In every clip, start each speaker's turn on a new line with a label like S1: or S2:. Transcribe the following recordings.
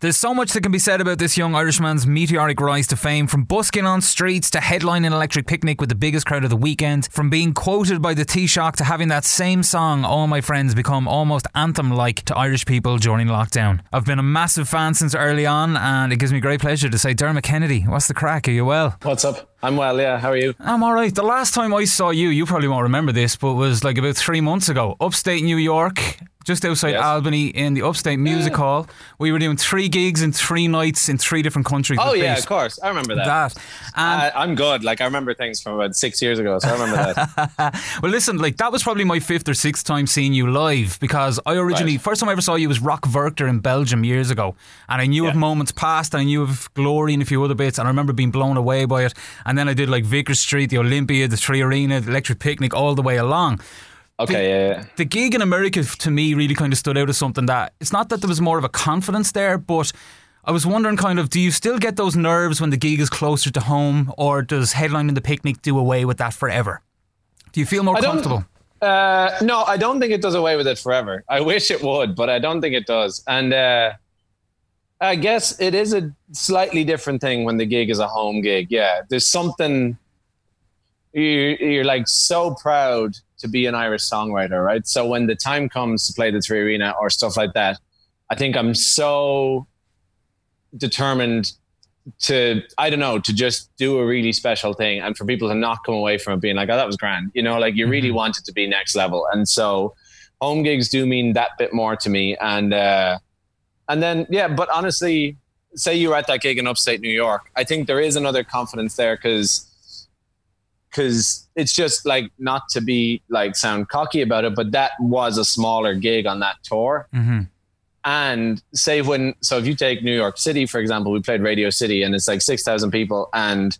S1: There's so much that can be said about this young Irishman's meteoric rise to fame, from busking on streets to headlining Electric Picnic with the biggest crowd of the weekend, from being quoted by the Taoiseach to having that same song, All My Friends, become almost anthem like to Irish people during lockdown. I've been a massive fan since early on, and it gives me great pleasure to say, Dermot Kennedy, what's the crack? Are you well?
S2: What's up? I'm well, yeah. How are you?
S1: I'm all right. The last time I saw you, you probably won't remember this, but was like about three months ago, upstate New York, just outside
S2: Yes.
S1: Albany in the Upstate Music Hall. We were doing three gigs in three nights in three different countries.
S2: Oh yeah, of course. I remember that.
S1: that. And
S2: I, I'm good. Like I remember things from about six years ago, so I remember that.
S1: well, listen, like that was probably my fifth or sixth time seeing you live because I originally
S2: Right.
S1: first time I ever saw you was Rock Werchter in Belgium years ago, and I knew of moments passed, and I knew of Glory and a few other bits, and I remember being blown away by it. And then I did like Vicar Street, the Olympia, the Three Arena, the Electric Picnic, all the way along.
S2: Okay, yeah, yeah.
S1: the gig in America to me really kind of stood out as something that it's not that there was more of a confidence there, but I was wondering kind of do you still get those nerves when the gig is closer to home, or does headlining the picnic do away with that forever? Do you feel more
S2: I
S1: comfortable?
S2: Uh, no, I don't think it does away with it forever. I wish it would, but I don't think it does. And uh, I guess it is a slightly different thing when the gig is a home gig. Yeah, there's something you, you're like so proud to be an Irish songwriter, right? So when the time comes to play the Three Arena or stuff like that, I think I'm so determined to I don't know to just do a really special thing and for people to not come away from it being like oh that was grand. You know like you really want it to be next level. And so home gigs do mean that bit more to me. And uh and then yeah but honestly say you were at that gig in upstate New York I think there is another confidence there because because it's just like not to be like sound cocky about it but that was a smaller gig on that tour
S1: Mm-hmm.
S2: and say when, so if you take New York City, for example, we played Radio City and it's like 6,000 people and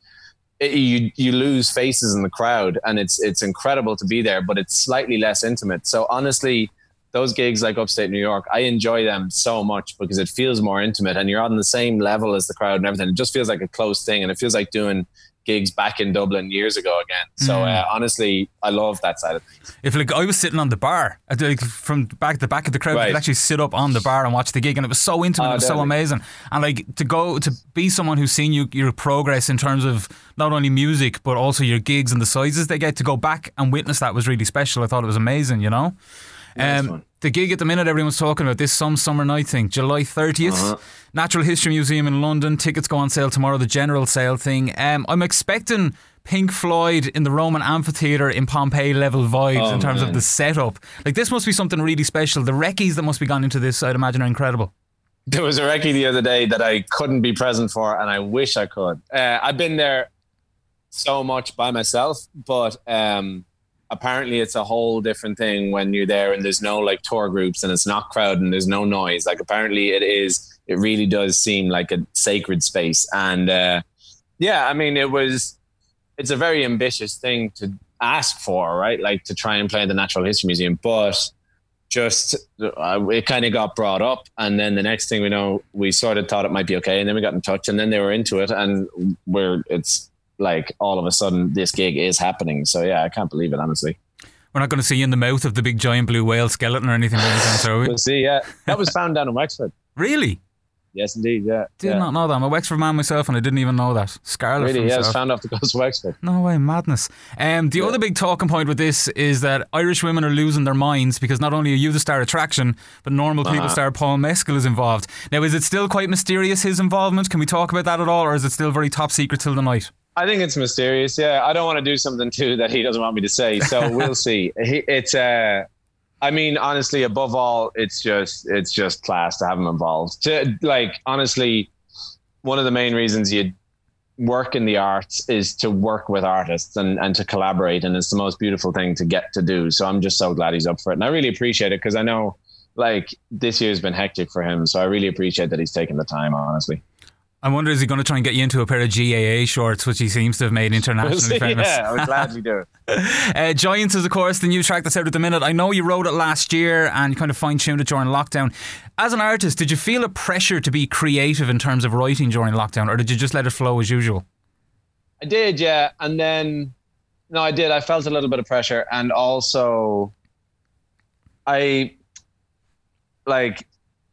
S2: it, you, you lose faces in the crowd and it's, it's incredible to be there, but it's slightly less intimate. So honestly, those gigs like upstate New York, I enjoy them so much because it feels more intimate and you're on the same level as the crowd and everything. It just feels like a close thing and it feels like doing gigs back in Dublin years ago again. So
S1: Mm.
S2: uh, honestly, I love that side of things.
S1: If like I was sitting on the bar, like from back the back of the crowd, I
S2: Right.
S1: could actually sit up on the bar and watch the gig, and it was so intimate,
S2: Oh,
S1: it was so amazing. And like to go to be someone who's seen you your progress in terms of not only music but also your gigs and the sizes they get to go back and witness that was really special. I thought it was amazing, you know. Um. The gig at the minute everyone's talking about this some summer night thing, July 30th,
S2: Uh-huh.
S1: Natural History Museum in London. Tickets go on sale tomorrow. The general sale thing. Um, I'm expecting Pink Floyd in the Roman Amphitheatre in Pompeii level vibes
S2: Oh,
S1: in terms of the setup. Like this must be something really special. The recce's that must be gone into this, I'd imagine, are incredible.
S2: There was a recce the other day that I couldn't be present for, and I wish I could. Uh, I've been there so much by myself, but um, apparently it's a whole different thing when you're there and there's no like tour groups and it's not crowded and there's no noise. Like apparently it is. It really does seem like a sacred space, and uh, yeah, I mean it was. It's a very ambitious thing to ask for, right? Like to try and play the Natural History Museum, but just uh, it kind of got brought up and then the next thing we know we sort of thought it might be okay and then we got in touch and then they were into it and we're it's like all of a sudden this gig is happening so yeah i can't believe it honestly
S1: We're not going to see you in the mouth of the big giant blue whale skeleton or anything like that, are we?
S2: we'll see yeah that was found down in wexford
S1: Really?
S2: yes indeed yeah
S1: Did
S2: yeah.
S1: not know that. I'm a Wexford man myself, and I didn't even know that. Scarlet
S2: really yeah was found off the coast of wexford
S1: No way, madness. Um, the other big talking point with this is that Irish women are losing their minds because not only are you the star attraction, but normal people
S2: Uh-huh.
S1: star Paul Mescal is involved. Now, is it still quite mysterious his involvement? Can we talk about that at all, or is it still very top secret till the night?
S2: I think it's mysterious. Yeah, I don't want to do something too that he doesn't want me to say. So we'll see. He, it's uh, I mean, honestly, above all, it's just it's just class to have him involved. To like, honestly, one of the main reasons you work in the arts is to work with artists and and to collaborate, and it's the most beautiful thing to get to do. So I'm just so glad he's up for it, and I really appreciate it because I know. Like this year's been hectic for him, so I really appreciate that he's taken the time. Honestly,
S1: I wonder is he going to try and get you into a pair of GAA shorts, which he seems to have made internationally famous.
S2: yeah, I would gladly do it.
S1: Uh, Giants is, of course, the new track that's out at the minute. I know you wrote it last year and you kind of fine tuned it during lockdown. As an artist, did you feel a pressure to be creative in terms of writing during lockdown, or did you just let it flow as usual?
S2: I did, yeah. And then, no, I did. I felt a little bit of pressure. And also, I, like,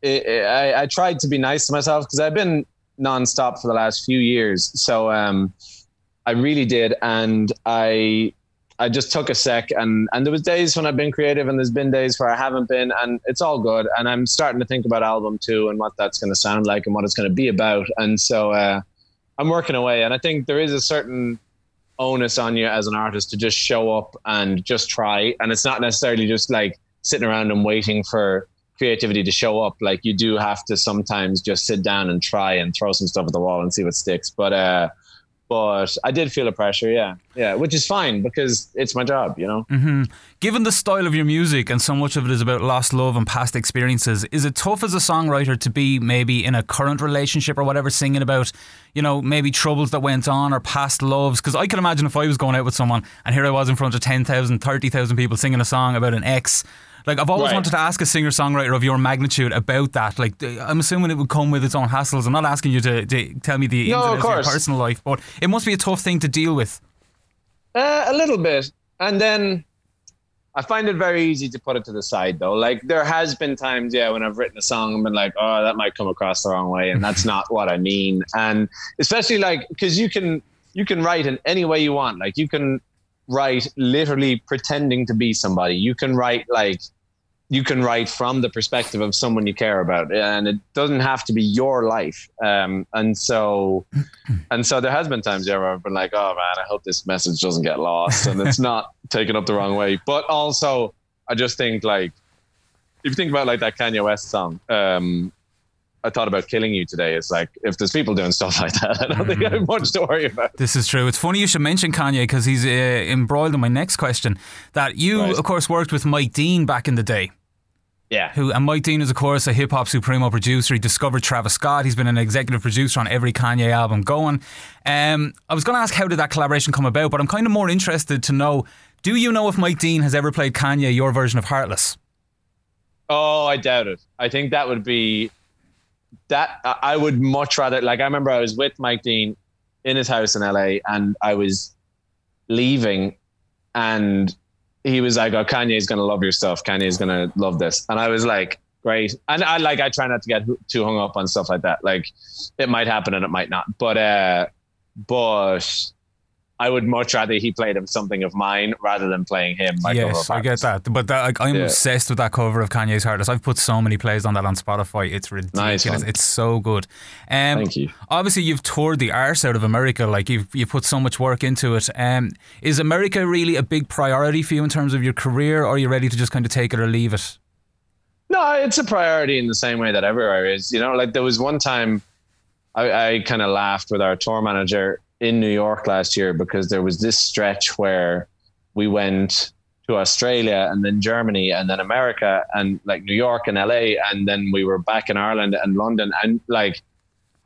S2: it, it, I, I tried to be nice to myself because I've been nonstop for the last few years. So um, I really did, and I I just took a sec, and and there was days when I've been creative, and there's been days where I haven't been, and it's all good. And I'm starting to think about album two and what that's going to sound like and what it's going to be about. And so uh, I'm working away, and I think there is a certain onus on you as an artist to just show up and just try. And it's not necessarily just like sitting around and waiting for creativity to show up. Like you do have to sometimes just sit down and try and throw some stuff at the wall and see what sticks. But uh, but I did feel the pressure, yeah, yeah, which is fine because it's my job, you know.
S1: Mm-hmm. Given the style of your music and so much of it is about lost love and past experiences, is it tough as a songwriter to be maybe in a current relationship or whatever, singing about, you know, maybe troubles that went on or past loves? Because I can imagine if I was going out with someone and here I was in front of 10,000, 30,000 people singing a song about an ex like I've always right. wanted to ask a singer songwriter of your magnitude about that. Like I'm assuming it would come with its own hassles. I'm not asking you to, to tell me the no, of, of your personal life, but it must be a tough thing to deal with.
S2: Uh, a little bit, and then I find it very easy to put it to the side though. Like there has been times, yeah, when I've written a song and been like, oh, that might come across the wrong way, and that's not what I mean. And especially like because you can you can write in any way you want. Like you can write literally pretending to be somebody. You can write like you can write from the perspective of someone you care about, and it doesn't have to be your life. Um, and so, and so there has been times where I've been like, "Oh man, I hope this message doesn't get lost and it's not taken up the wrong way." But also, I just think like, if you think about like that Kanye West song, um, I thought about killing you today. It's like if there's people doing stuff like that, I don't think I have much to worry about.
S1: This is true. It's funny you should mention Kanye because he's uh, embroiled in my next question. That you, right. of course, worked with Mike Dean back in the day.
S2: Yeah.
S1: Who and Mike Dean is of course a hip hop supremo producer. He discovered Travis Scott. He's been an executive producer on every Kanye album going. Um, I was going to ask how did that collaboration come about, but I'm kind of more interested to know: Do you know if Mike Dean has ever played Kanye your version of Heartless?
S2: Oh, I doubt it. I think that would be that I would much rather like I remember I was with Mike Dean in his house in LA and I was leaving and he was like, "Oh, Kanye's gonna love your stuff. Kanye's gonna love this," and I was like, "Great." And I like I try not to get too hung up on stuff like that. Like it might happen and it might not, but uh, but I would much rather he played him something of mine rather than playing him.
S1: yes, I get that. But that, like, I'm yeah. obsessed with that cover of Kanye's Heartless. I've put so many plays on that on Spotify. It's ridiculous. Nice it's so good.
S2: Um, Thank you.
S1: Obviously, you've toured the arse out of America. Like you've you put so much work into it. Um, is America really a big priority for you in terms of your career, or are you ready to just kind of take it or leave it?
S2: No, it's a priority in the same way that everywhere is. You know, like there was one time I, I kind of laughed with our tour manager in New York last year because there was this stretch where we went to Australia and then Germany and then America and like New York and LA and then we were back in Ireland and London and like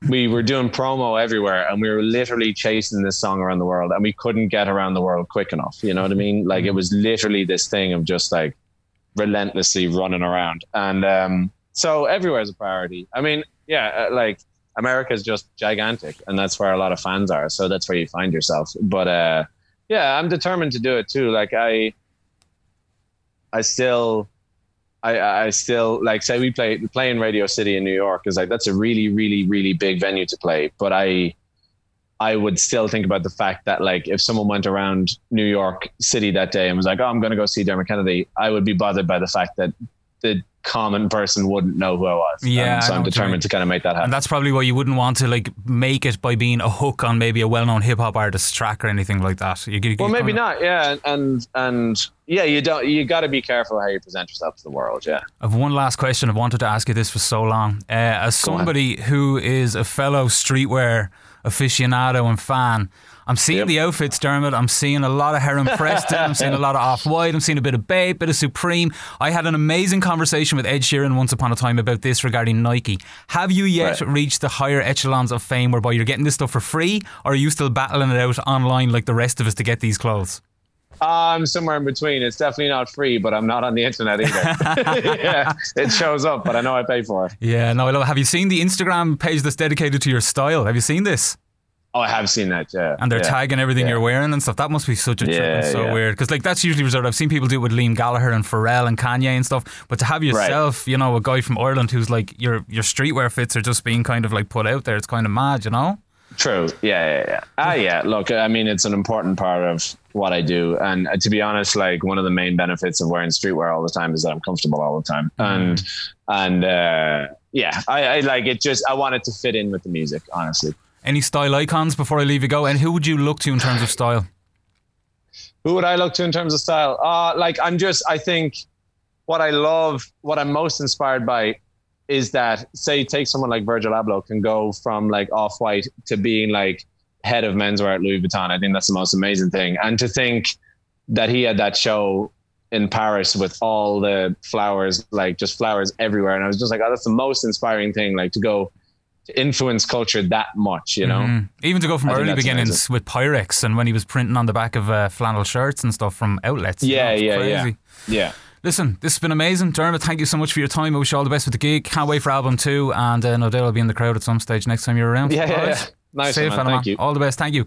S2: we were doing promo everywhere and we were literally chasing this song around the world and we couldn't get around the world quick enough. You know what I mean? Like it was literally this thing of just like relentlessly running around. And um, so everywhere is a priority. I mean, yeah, uh, like America is just gigantic, and that's where a lot of fans are. So that's where you find yourself. But uh, yeah, I'm determined to do it too. Like I, I still, I, I still like say we play we play in Radio City in New York is like that's a really really really big venue to play. But I, I would still think about the fact that like if someone went around New York City that day and was like, oh, I'm going to go see Dermot Kennedy, I would be bothered by the fact that the common person wouldn't know who I was.
S1: Yeah,
S2: um, so I'm determined to kind of make that happen.
S1: And that's probably why you wouldn't want to like make it by being a hook on maybe a well-known hip hop artist track or anything like that. You,
S2: you, well, maybe not. Yeah, and and yeah, you don't. You got to be careful how you present yourself to the world. Yeah.
S1: I've one last question. I've wanted to ask you this for so long. Uh, as somebody who is a fellow streetwear aficionado and fan. I'm seeing yep. the outfits, Dermot. I'm seeing a lot of Heron Preston. I'm seeing a lot of Off White. I'm seeing a bit of Bape, bit of Supreme. I had an amazing conversation with Ed Sheeran once upon a time about this regarding Nike. Have you yet right. reached the higher echelons of fame whereby you're getting this stuff for free, or are you still battling it out online like the rest of us to get these clothes?
S2: I'm somewhere in between. It's definitely not free, but I'm not on the internet either. yeah, it shows up, but I know I pay for it.
S1: Yeah, no, I love. Have you seen the Instagram page that's dedicated to your style? Have you seen this?
S2: Oh, I have seen that. Yeah,
S1: and they're
S2: yeah.
S1: tagging everything
S2: yeah.
S1: you're wearing and stuff. That must be such a trip and so weird because like that's usually reserved. I've seen people do it with Liam Gallagher and Pharrell and Kanye and stuff. But to have yourself, you know, a guy from Ireland who's like your your streetwear fits are just being kind of like put out there. It's kind of mad, you know.
S2: True. Yeah, yeah, yeah. Ah, yeah. Look, I mean, it's an important part of what I do, and uh, to be honest, like one of the main benefits of wearing streetwear all the time is that I'm comfortable all the time, and and uh, yeah, I, I like it. Just I want it to fit in with the music, honestly.
S1: Any style icons before I leave you go? And who would you look to in terms of style?
S2: Who would I look to in terms of style? Uh, like I'm just, I think what I love, what I'm most inspired by is that, say, take someone like Virgil Abloh can go from like off white to being like head of menswear at Louis Vuitton. I think that's the most amazing thing. And to think that he had that show in Paris with all the flowers, like just flowers everywhere. And I was just like, oh, that's the most inspiring thing, like to go to influence culture that much, you know?
S1: Mm. Even to go from
S2: I
S1: early beginnings
S2: amazing.
S1: with Pyrex and when he was printing on the back of uh, flannel shirts and stuff from outlets. you
S2: Yeah,
S1: know,
S2: yeah, yeah.
S1: crazy.
S2: Yeah.
S1: Listen, this has been amazing. Dermot, thank you so much for your time. I wish you all the best with the gig. Can't wait for album two. And uh, no doubt I'll be in the crowd at some stage next time you're around.
S2: Yeah, yeah, yeah. Nice
S1: Safe,
S2: man. Thank
S1: man.
S2: you.
S1: All the best. Thank you.